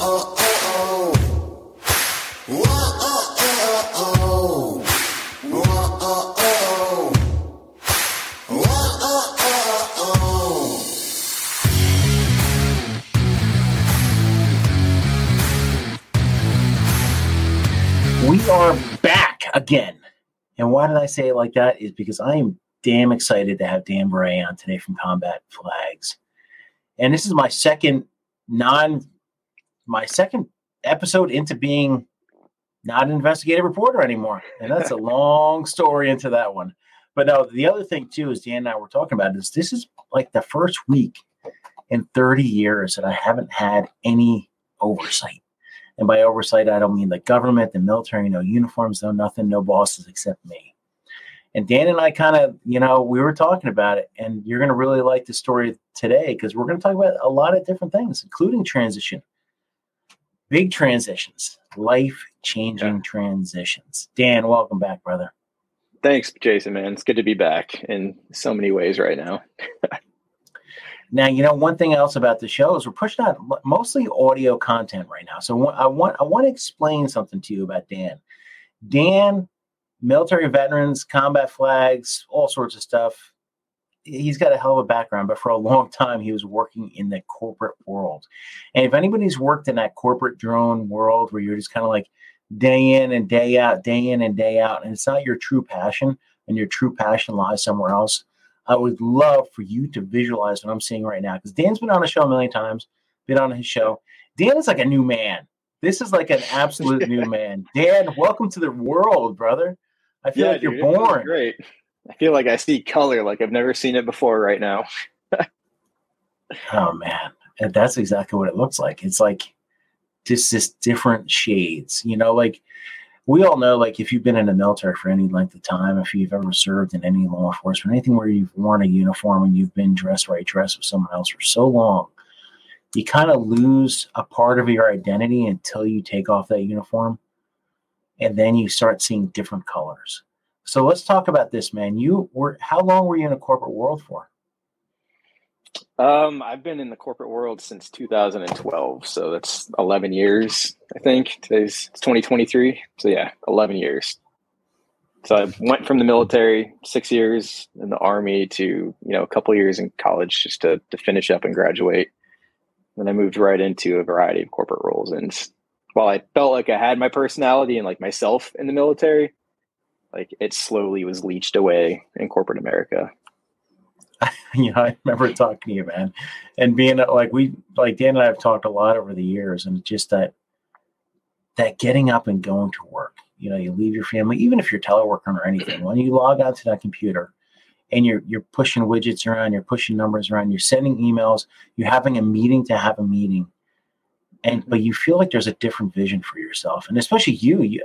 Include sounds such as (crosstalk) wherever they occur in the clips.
We are back again. And why did I say it like that? Is because I am damn excited to have Dan Berei on today from Combat Flags. And this is my second non my second episode into being not an investigative reporter anymore. And that's a (laughs) long story into that one. But no, the other thing too is Dan and I were talking about is this is like the first week in 30 years that I haven't had any oversight. And by oversight, I don't mean the government, the military, no uniforms, no nothing, no bosses except me. And Dan and I kind of, you know, we were talking about it, and you're going to really like the story today because we're going to talk about a lot of different things, including transition, big transitions, life changing yeah. transitions. Dan, welcome back, brother. Thanks, Jason, man. It's good to be back in so many ways right now. (laughs) Now, you know, one thing else about the show is we're pushing out mostly audio content right now. So I want I want to explain something to you about Dan. Dan, military veterans, combat flags, all sorts of stuff. He's got a hell of a background, but for a long time he was working in the corporate world. And if anybody's worked in that corporate drone world where you're just kind of like day in and day out, day in and day out, and it's not your true passion, and your true passion lies somewhere else I would love for you to visualize what I'm seeing right now because Dan's been on the show a million times, been on his show. Dan is like a new man. This is like an absolute (laughs) new man. Dan, welcome to the world, brother. I feel yeah, like you're born. Great. I feel like I see color like I've never seen it before right now. (laughs) oh man, and that's exactly what it looks like. It's like just this different shades. You know, like we all know, like, if you've been in the military for any length of time, if you've ever served in any law enforcement, anything where you've worn a uniform and you've been dressed right, dressed with someone else for so long, you kind of lose a part of your identity until you take off that uniform. And then you start seeing different colors. So let's talk about this, man. You were, how long were you in a corporate world for? Um, I've been in the corporate world since 2012, so that's 11 years. I think today's 2023, so yeah, 11 years. So I went from the military, six years in the army, to you know a couple years in college just to to finish up and graduate. Then I moved right into a variety of corporate roles, and while I felt like I had my personality and like myself in the military, like it slowly was leached away in corporate America. (laughs) know, I remember talking to you, man, and being like we, like Dan and I have talked a lot over the years, and just that that getting up and going to work. You know, you leave your family, even if you're teleworking or anything. When you log onto that computer, and you're you're pushing widgets around, you're pushing numbers around, you're sending emails, you're having a meeting to have a meeting, and but you feel like there's a different vision for yourself, and especially you. You,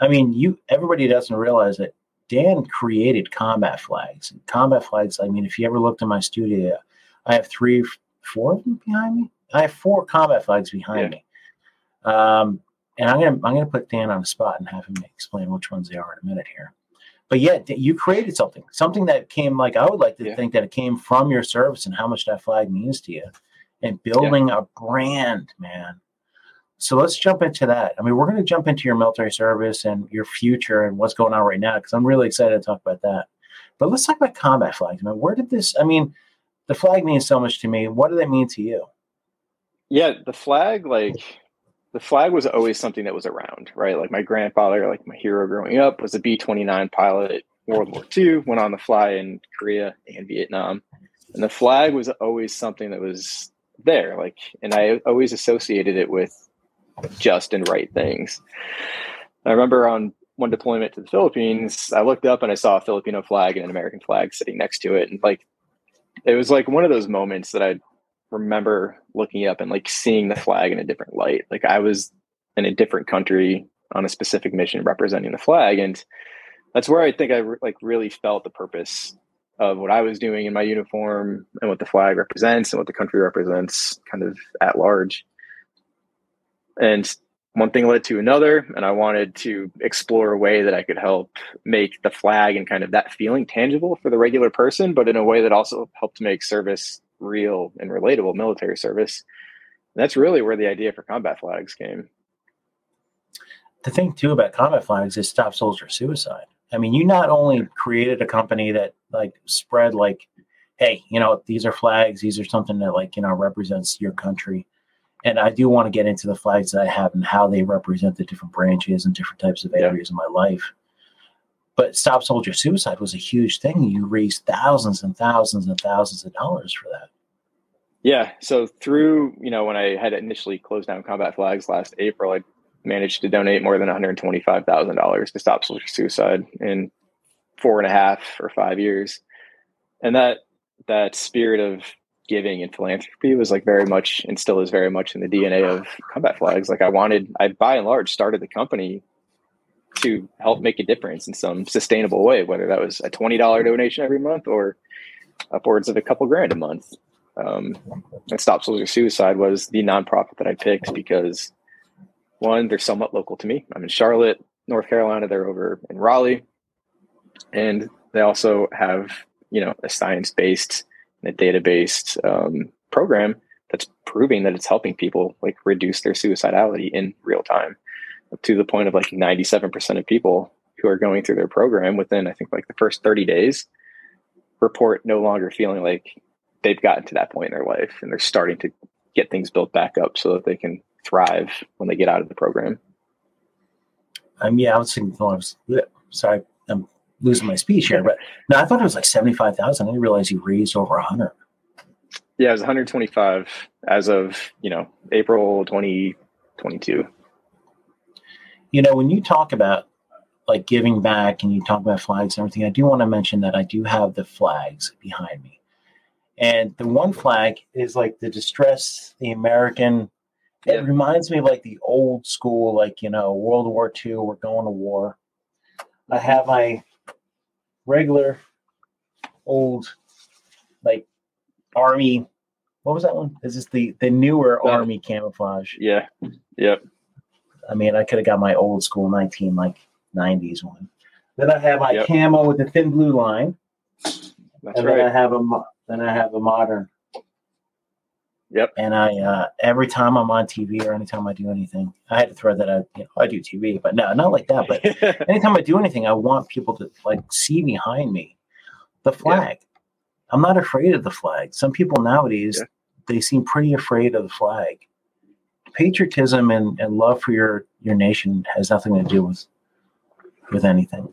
I mean, you. Everybody doesn't realize that Dan created combat flags. Combat flags, I mean, if you ever looked in my studio, I have three, four of them behind me. I have four combat flags behind yeah. me. Um, and I'm gonna I'm gonna put Dan on the spot and have him explain which ones they are in a minute here. But yeah, you created something, something that came like I would like to yeah. think that it came from your service and how much that flag means to you, and building yeah. a brand, man. So let's jump into that. I mean, we're going to jump into your military service and your future and what's going on right now because I'm really excited to talk about that. But let's talk about combat flags. I mean, where did this? I mean, the flag means so much to me. What did it mean to you? Yeah, the flag, like the flag was always something that was around, right? Like my grandfather, like my hero growing up, was a B 29 pilot, World War II, went on the fly in Korea and Vietnam. And the flag was always something that was there. Like, and I always associated it with just and right things. I remember on one deployment to the Philippines, I looked up and I saw a Filipino flag and an American flag sitting next to it. And like, it was like one of those moments that I remember looking up and like seeing the flag in a different light. Like I was in a different country on a specific mission representing the flag. And that's where I think I re- like really felt the purpose of what I was doing in my uniform and what the flag represents and what the country represents kind of at large and one thing led to another and i wanted to explore a way that i could help make the flag and kind of that feeling tangible for the regular person but in a way that also helped make service real and relatable military service That's really where the idea for combat flags came. The thing too about combat flags is stop soldier suicide. I mean, you not only created a company that like spread like, hey, you know, these are flags, these are something that like, you know, represents your country. And I do want to get into the flags that I have and how they represent the different branches and different types of areas yeah. of my life. But Stop Soldier Suicide was a huge thing. You raised thousands and thousands and thousands of dollars for that. Yeah. So through, you know, when I had initially closed down Combat Flags last April, I managed to donate more than $125,000 to Stop Soldier Suicide in four and a half or five years. And that, that spirit of giving and philanthropy was like very much and still is very much in the DNA of Combat Flags. Like I wanted, I by and large started the company to help make a difference in some sustainable way, whether that was a $20 donation every month or upwards of a couple grand a month. Um, and Stop Soldier Suicide was the nonprofit that I picked because one, they're somewhat local to me. I'm in Charlotte, North Carolina. They're over in Raleigh, and they also have you know a science based and a data based um, program that's proving that it's helping people like reduce their suicidality in real time to the point of like 97% of people who are going through their program within i think like the first 30 days report no longer feeling like they've gotten to that point in their life and they're starting to get things built back up so that they can thrive when they get out of the program. Um, yeah, I was thinking, was, sorry, I'm losing my speech here, but no, I thought it was like 75,000. I didn't realize you raised over 100. Yeah, it was 125 as of, you know, April 2022. You know, when you talk about like giving back and you talk about flags and everything, I do want to mention that I do have the flags behind me. And the one flag is like the distress, the American. It yeah. reminds me of like the old school, like, you know, World War II, we're going to war. I have my regular old, like, army. What was that one? Is this the the newer oh. army camouflage? Yeah. Yep. I mean, I could have got my old school 19 like 90s one. Then I have my yep. camo with the thin blue line. That's and right. then I have a then I have a modern. Yep. And I uh, every time I'm on TV or anytime I do anything, I had to throw that out. You know, I do TV, but no, not like that. But (laughs) anytime I do anything, I want people to like see behind me the flag. Yeah. I'm not afraid of the flag. Some people nowadays yeah. they seem pretty afraid of the flag. Patriotism and, and love for your your nation has nothing to do with with anything.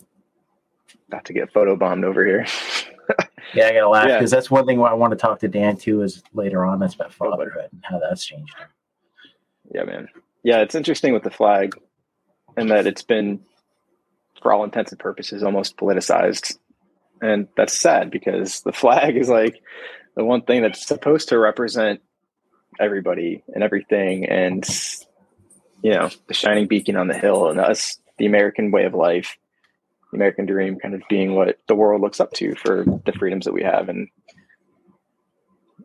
About to get photo bombed over here. (laughs) yeah, I gotta laugh because yeah. that's one thing I want to talk to Dan too is later on. That's about fatherhood and how that's changed. Yeah, man. Yeah, it's interesting with the flag, and that it's been, for all intents and purposes, almost politicized, and that's sad because the flag is like the one thing that's supposed to represent everybody and everything, and you know, the shining beacon on the hill, and us, the American way of life the American dream kind of being what the world looks up to for the freedoms that we have. And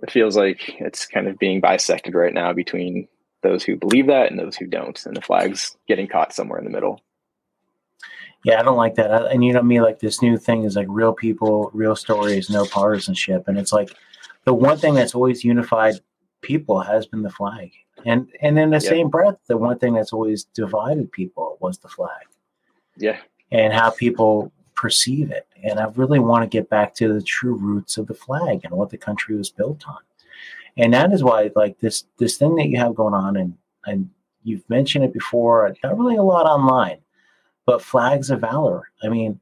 it feels like it's kind of being bisected right now between those who believe that and those who don't. And the flag's getting caught somewhere in the middle. Yeah, I don't like that. And you know me, like this new thing is like real people, real stories, no partisanship. And it's like the one thing that's always unified people has been the flag. And and in the yep. same breath, the one thing that's always divided people was the flag. Yeah and how people perceive it. And I really want to get back to the true roots of the flag and what the country was built on. And that is why, like this this thing that you have going on, and and you've mentioned it before, not really a lot online, but Flags of Valor. I mean,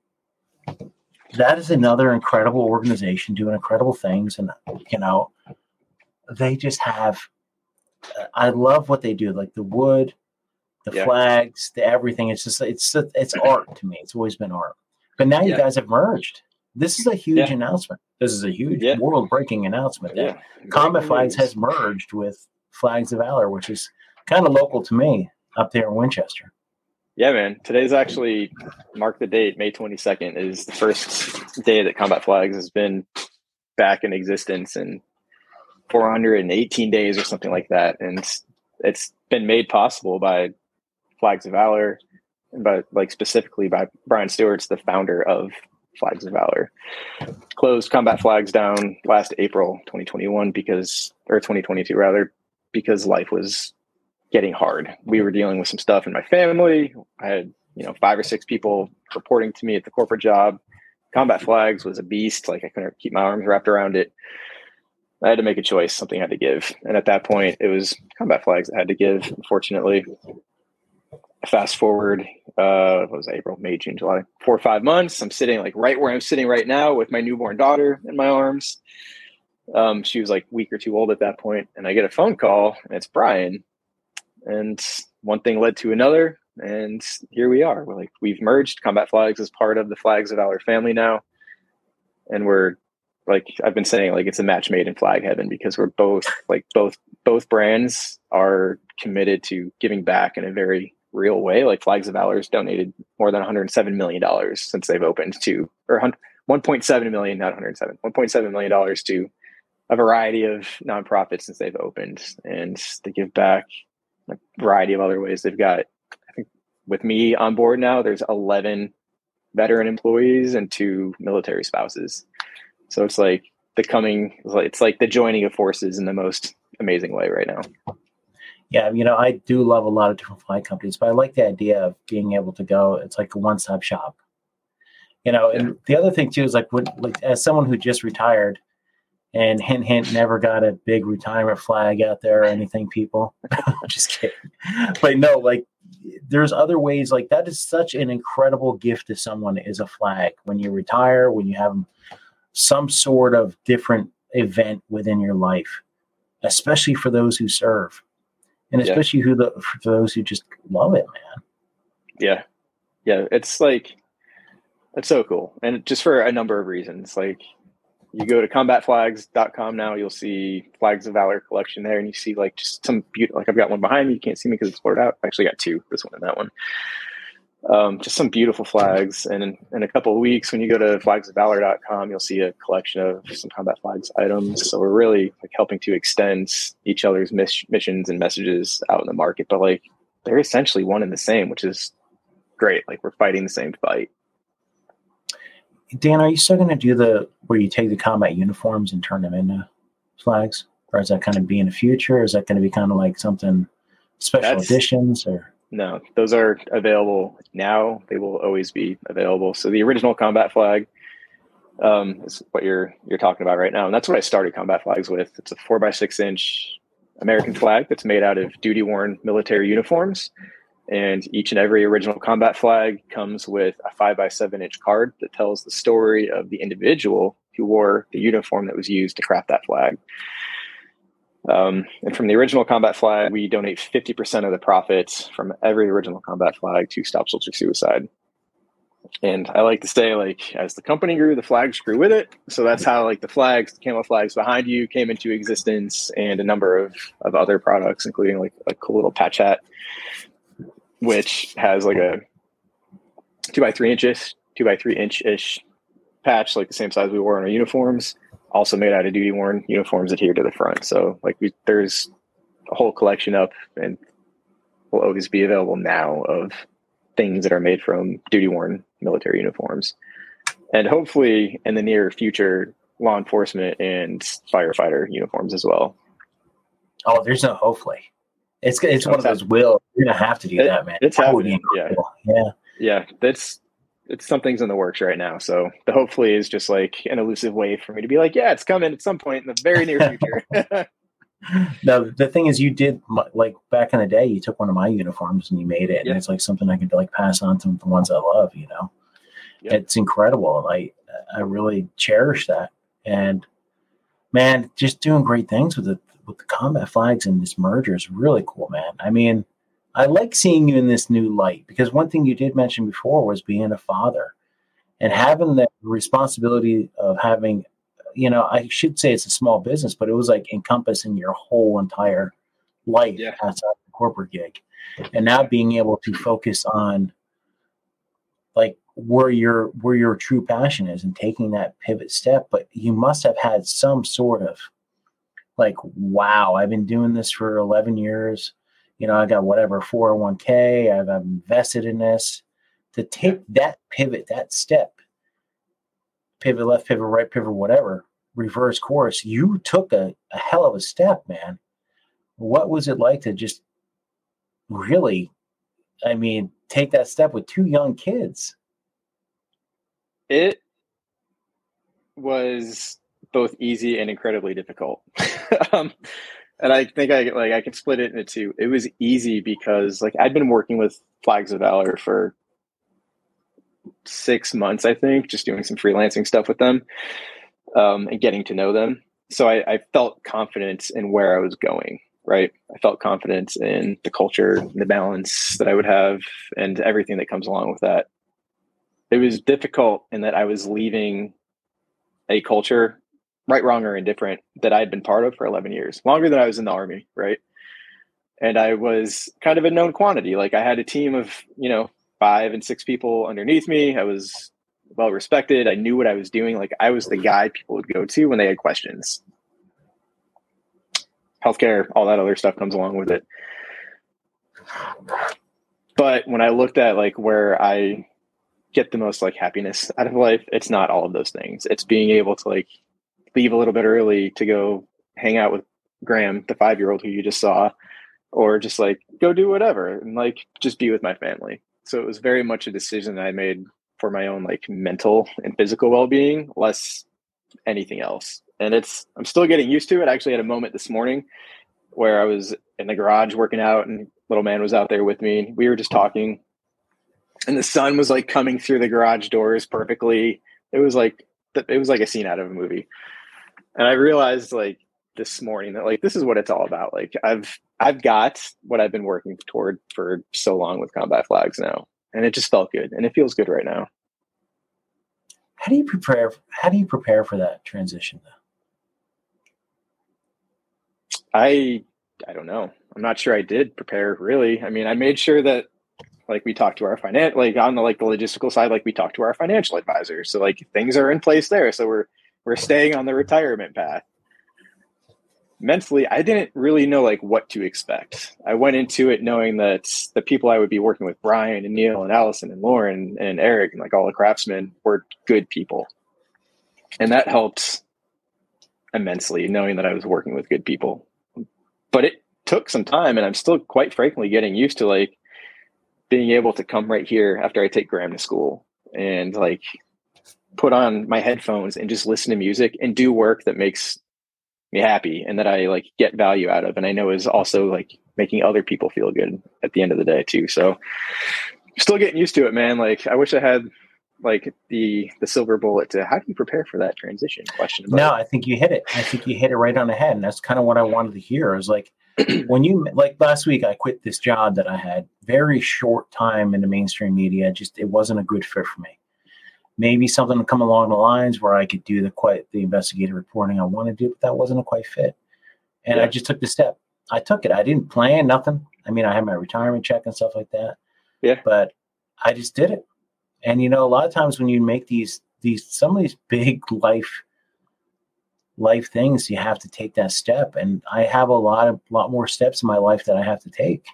that is another incredible organization doing incredible things, and you know, they just have. I love what they do, like the wood, the yeah. flags, the everything. It's just it's it's art to me. It's always been art. But now you yeah. guys have merged. This is a huge yeah. announcement. This is a huge world breaking announcement that Combat Flags has merged with Flags of Valor, which is kind of local to me up there in Winchester. Yeah, man. Today's actually mark the date. May twenty second is the first day that Combat Flags has been back in existence in 418 days or something like that, and it's been made possible by Flags of Valor, but like specifically by Brian Stewart's the founder of Flags of Valor. Closed combat flags down last April 2021 because, or 2022 rather, because life was getting hard. We were dealing with some stuff in my family. I had, you know, five or six people reporting to me at the corporate job. Combat flags was a beast. Like I couldn't keep my arms wrapped around it. I had to make a choice. Something I had to give. And at that point, it was combat flags I had to give, unfortunately. Fast forward, uh, was April, May, June, July, four or five months. I'm sitting like right where I'm sitting right now with my newborn daughter in my arms. Um, she was like a week or two old at that point, and I get a phone call, and it's Brian. And one thing led to another, and here we are. We're like we've merged. Combat Flags as part of the Flags of Valor family now, and we're like I've been saying, like it's a match made in flag heaven because we're both like both both brands are committed to giving back in a very real way. Like Flags of Valor has donated more than 107 million dollars since they've opened to, or 1.7 million, not 107, 1.7 million dollars to a variety of nonprofits since they've opened, and they give back a variety of other ways. They've got, I think, with me on board now, there's 11 veteran employees and two military spouses. So it's like the coming, it's like the joining of forces in the most amazing way right now yeah, you know, I do love a lot of different flight companies, but I like the idea of being able to go. It's like a one-stop shop, you know. And the other thing too is like, when, like as someone who just retired, and hint hint never got a big retirement flag out there or anything. People, (laughs) just kidding. But no, like there's other ways. Like that is such an incredible gift to someone is a flag when you retire, when you have some sort of different event within your life, especially for those who serve and especially yeah. who the for those who just love it, man. Yeah, yeah, it's like it's so cool, and just for a number of reasons. Like you go to combatflags.com now, you'll see Flags of Valor collection there, and you see like just some beautiful. Like I've got one behind me, you can't see me because it's blurred out. I actually got two, this one and that one. Um, just some beautiful flags. And in, in a couple of weeks, when you go to flagsofvalor.com, you'll see a collection of some combat flags items. So we're really like helping to extend each other's miss- missions and messages out in the market. But like they're essentially one and the same, which is great. Like we're fighting the same fight. Dan, are you still going to do the where you take the combat uniforms and turn them into flags, or is that kind of be in the future? Or is that going to be kind of like something special That's, editions or? No, those are available now. They will always be available. So the original combat flag um, is what you're you're talking about right now, and that's what I started combat flags with. It's a four by six inch American flag that's made out of duty worn military uniforms, and each and every original combat flag comes with a five by seven inch card that tells the story of the individual who wore the uniform that was used to craft that flag. Um, and from the original combat flag, we donate 50% of the profits from every original combat flag to Stop Soldier Suicide. And I like to say, like, as the company grew, the flags grew with it. So that's how, like, the flags, the camo flags behind you came into existence, and a number of, of other products, including like a cool little patch hat, which has like a two by three inches, two by three inch ish patch, like the same size we wore in our uniforms also made out of duty worn uniforms adhere to the front. So like we, there's a whole collection up and will always be available now of things that are made from duty worn military uniforms. And hopefully in the near future, law enforcement and firefighter uniforms as well. Oh, there's no hopefully. It's it's one of those will. You're gonna have to do it, that, man. It's that happening. Yeah. yeah. Yeah. That's it's something's in the works right now. So the hopefully is just like an elusive way for me to be like, yeah, it's coming at some point in the very near future. (laughs) (laughs) now the thing is, you did like back in the day. You took one of my uniforms and you made it, and it's like something I could like pass on to the ones I love. You know, yep. it's incredible. I I really cherish that, and man, just doing great things with the with the combat flags and this merger is really cool, man. I mean I like seeing you in this new light because one thing you did mention before was being a father and having the responsibility of having, you know, I should say it's a small business, but it was like encompassing your whole entire life yeah. outside the corporate gig. And now being able to focus on like where your where your true passion is and taking that pivot step. But you must have had some sort of like, wow, I've been doing this for 11 years you know, I got whatever 401k, I've, I've invested in this. To take that pivot, that step, pivot left, pivot right, pivot whatever, reverse course, you took a, a hell of a step, man. what was it like to just really, I mean, take that step with two young kids? It was both easy and incredibly difficult. (laughs) um, and I think I like I can split it into two. It was easy because like I'd been working with Flags of Valor for six months, I think, just doing some freelancing stuff with them um, and getting to know them. So I, I felt confidence in where I was going. Right, I felt confidence in the culture, the balance that I would have, and everything that comes along with that. It was difficult in that I was leaving a culture right, wrong, or indifferent that I had been part of for 11 years, longer than I was in the army, right? And I was kind of a known quantity. Like I had a team of, you know, five and six people underneath me. I was well respected. I knew what I was doing. Like I was the guy people would go to when they had questions. Healthcare, all that other stuff comes along with it. But when I looked at like where I get the most like happiness out of life, it's not all of those things. It's being able to like leave a little bit early to go hang out with Graham, the five year old who you just saw, or just like go do whatever and like just be with my family. So it was very much a decision I made for my own like mental and physical well being, less anything else. And it's I'm still getting used to it. I actually had a moment this morning where I was in the garage working out and little man was out there with me. We were just talking and the sun was like coming through the garage doors perfectly. It was like it was like a scene out of a movie and I realized like this morning that like this is what it's all about. Like I've I've got what I've been working toward for so long with combat flags now, and it just felt good, and it feels good right now. How do you prepare? How do you prepare for that transition? Though? I I don't know. I'm not sure I did prepare really. I mean, I made sure that like we talked to our finance like on the like the logistical side like we talked to our financial advisor so like things are in place there so we're we're staying on the retirement path. Mentally i didn't really know like what to expect. I went into it knowing that the people i would be working with brian and neil and allison and lauren and eric and like all the craftsmen were good people. And that helped immensely knowing that i was working with good people. But it took some time and i'm still quite frankly getting used to like being able to come right here after i take graham to school and like put on my headphones and just listen to music and do work that makes me happy and that I like get value out of and I know is also like making other people feel good at the end of the day too. So still getting used to it, man. Like I wish I had like the the silver bullet to how do you prepare for that transition question no it. i think you hit it i think you hit it right on the head and that's kind of what i wanted to hear is like (clears throat) when you like last week i quit this job that i had very short time in the mainstream media just it wasn't a good fit for me maybe something to come along the lines where I could do the quite the investigative reporting I want to do, but that wasn't a quite fit. And yeah. I just took the step. I took it. I didn't plan nothing. I mean, I had my retirement check and stuff like that. Yeah. But I just did it. And you know, a lot of times when you make these these some of these (laughs) big life life things, you have to take that step. And I have a lot of lot more steps in my life that I have to take.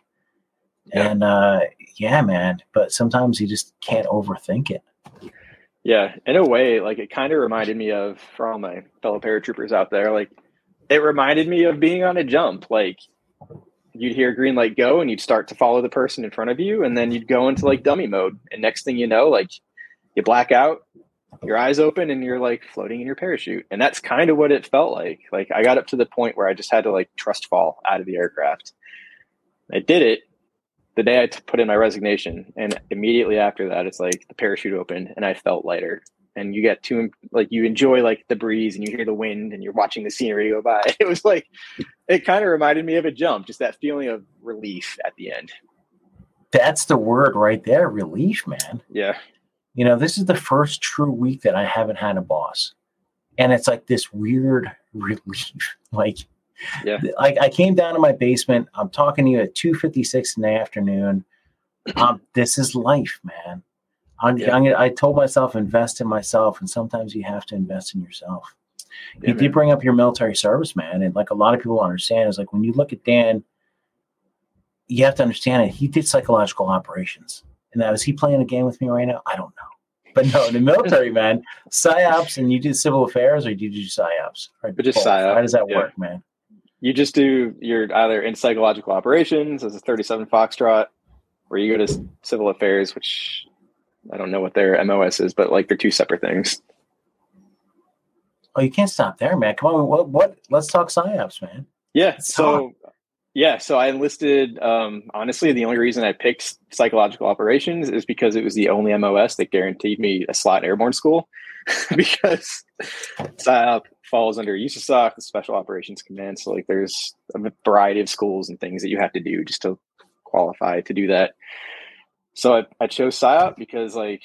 Yeah. And uh yeah, man. But sometimes you just can't overthink it. Yeah, in a way, like it kind of reminded me of for all my fellow paratroopers out there, like it reminded me of being on a jump. Like you'd hear green light go and you'd start to follow the person in front of you, and then you'd go into like dummy mode. And next thing you know, like you black out, your eyes open, and you're like floating in your parachute. And that's kind of what it felt like. Like I got up to the point where I just had to like trust fall out of the aircraft. I did it, the day I t- put in my resignation, and immediately after that, it's like the parachute opened and I felt lighter. And you get to like you enjoy like the breeze and you hear the wind and you're watching the scenery go by. (laughs) It was like it kind of reminded me of a jump, just that feeling of relief at the end. That's the word right there, relief, man. Yeah. You know, this is the first true week that I haven't had a boss. And it's like this weird (laughs) relief. Like yeah. Like I came down to my basement. I'm talking to you at 2:56 in the afternoon. Um, this is life, man. I'm, yeah. I'm, i told myself invest in myself, and sometimes you have to invest in yourself. Yeah, you man. did bring up your military service, man, and like a lot of people understand is like when you look at Dan, you have to understand it. He did psychological operations, and now is he playing a game with me right now? I don't know. But no, in the military, man, (laughs) psyops, and you did civil affairs, or did you do psyops? Or just psyops. How does that yeah. work, man? You just do you're either in psychological operations as a 37 Foxtrot, or you go to civil affairs, which I don't know what their MOS is, but like they're two separate things. Oh, you can't stop there, man. Come on, what? What? Let's talk psyops, man. Yeah. Let's so, yeah. So I enlisted. Um, honestly, the only reason I picked psychological operations is because it was the only MOS that guaranteed me a slot in airborne school. (laughs) because psyop falls under USASOC, the Special Operations Command. So, like, there's a variety of schools and things that you have to do just to qualify to do that. So I, I chose PSYOP because, like,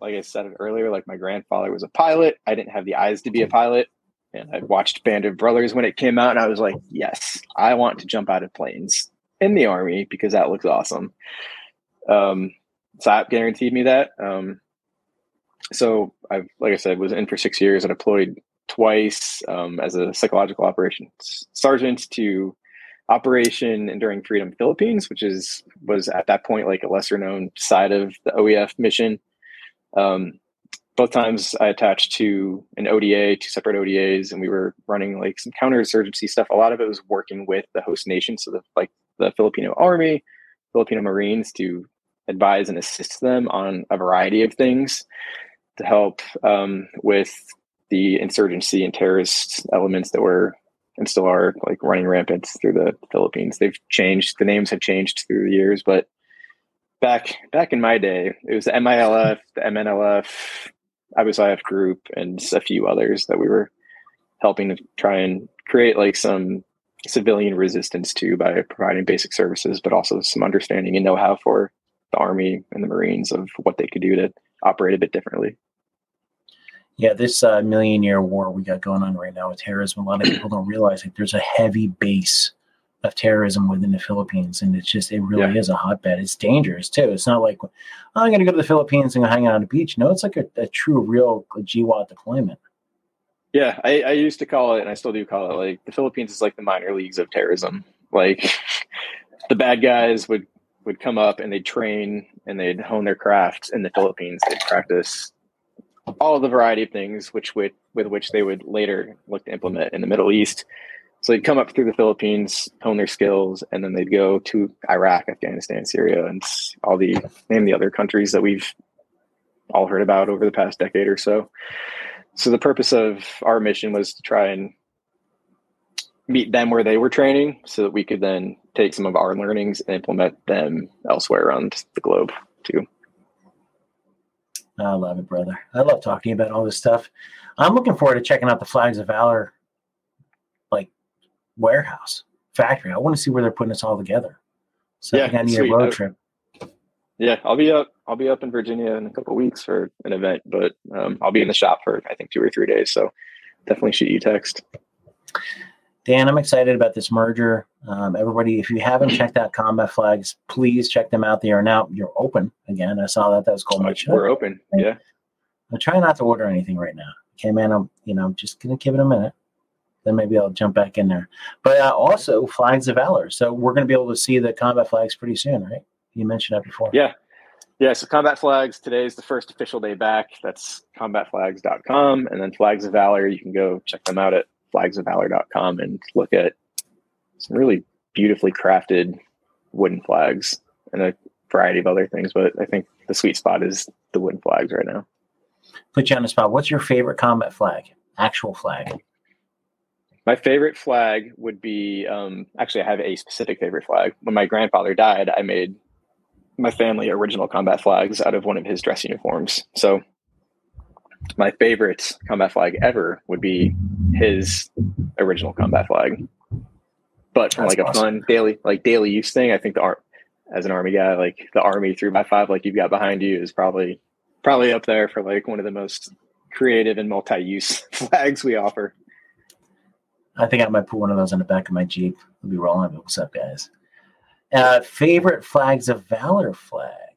like I said earlier, like my grandfather was a pilot. I didn't have the eyes to be a pilot. And I watched Band of Brothers when it came out, and I was like, yes, I want to jump out of planes in the Army because that looks awesome. Um, guaranteed me that. Um, so I, like I said, was in for six years. and deployed twice um, as a psychological operations sergeant to Operation Enduring Freedom Philippines, which is was at that point like a lesser known side of the OEF mission. Um, both times I attached to an ODA, two separate ODAs, and we were running like some counterinsurgency stuff. A lot of it was working with the host nation, so the like the Filipino Army, Filipino Marines to advise and assist them on a variety of things to help um, with the insurgency and terrorist elements that were and still are like running rampant through the Philippines. They've changed. The names have changed through the years, but back back in my day, it was the MILF, the MNLF, IBISIF group, and a few others that we were helping to try and create like some civilian resistance to by providing basic services, but also some understanding and know-how for the Army and the Marines of what they could do to operate a bit differently. Yeah, this uh, million year war we got going on right now with terrorism, a lot of people don't realize that there's a heavy base of terrorism within the Philippines, and it's just it really Yeah. is a hotbed. It's dangerous too. It's not like oh, I'm going to go to the Philippines and hang out on a beach. No, it's like a, a true, real GWOT deployment. Yeah, I, I used to call it, and I still do call it, like the Philippines is like the minor leagues of terrorism. Like (laughs) the bad guys would would come up and they'd train and they'd hone their craft in the Philippines. They'd practice all the variety of things which would with which they would later look to implement in the Middle East. So they'd come up through the Philippines, hone their skills, and then they'd go to Iraq, Afghanistan, Syria, and all the name the other countries that we've all heard about over the past decade or so. So the purpose of our mission was to try and meet them where they were training so that we could then take some of our learnings and implement them elsewhere around the globe too. I love it, brother. I love talking about all this stuff. I'm looking forward to checking out the Flags of Valor, like warehouse factory. I want to see where they're putting this all together. So I Yeah, think I need sweet. a road I- trip. Yeah, I'll be up. I'll be up in Virginia in a couple of weeks for an event, but um, I'll be in the shop for I think two or three days. So definitely shoot you a text. Dan, I'm excited about this merger. Um, everybody, if you haven't checked out Combat Flags, please check them out. They are now you're open again. I saw that. That was cool. Much. We're open. Yeah, I'm trying not to order anything right now. Okay, man. I'm you know I'm just gonna give it a minute. Then maybe I'll jump back in there. But uh, also Flags of Valor. So we're gonna be able to see the combat flags pretty soon, right? You mentioned that before. Yeah. Yeah, so Combat Flags, today is the first official day back. That's combatflags.com. And then Flags of Valor, you can go check them out at flagsofvalor.com and look at some really beautifully crafted wooden flags and a variety of other things. But I think the sweet spot is the wooden flags right now. Put you on the spot. What's your favorite combat flag? Actual flag. My favorite flag would be um, actually, I have a specific favorite flag. When my grandfather died, I made my family original combat flags out of one of his dress uniforms. So, my favorite combat flag ever would be his original combat flag. But from That's like a fun daily, like daily use thing, I think the art as an army guy, like the army three by five, like you've got behind you, is probably probably up there for like one of the most creative and multi-use (laughs) flags we offer. I think I might put one of those on the back of my Jeep. We'll be rolling. It. What's up, guys? Uh, favorite Flags of Valor flag.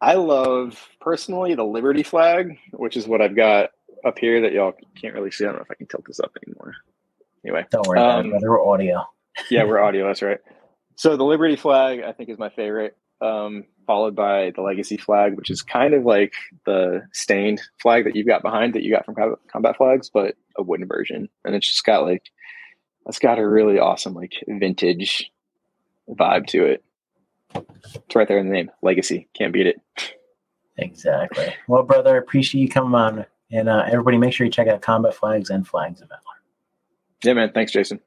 I love personally the Liberty flag, which is what I've got up here that y'all can't really see. I don't know if I can tilt this up anymore. Anyway, Don't worry about Um, it. We're audio. (laughs) yeah, we're (laughs) audio. That's right. So the Liberty flag, I think, is my favorite. Um, followed by the Legacy flag, which is kind of like the stained flag that you've got behind that you got from combat flags, but a wooden version, and it's just got like it's got a really awesome like vintage vibe to it. It's right there in the name, Legacy. Can't beat it. Exactly. Well, brother, appreciate you coming on, and uh, everybody, make sure you check out Combat Flags and Flags of Valor. Yeah, man. Thanks, Jason.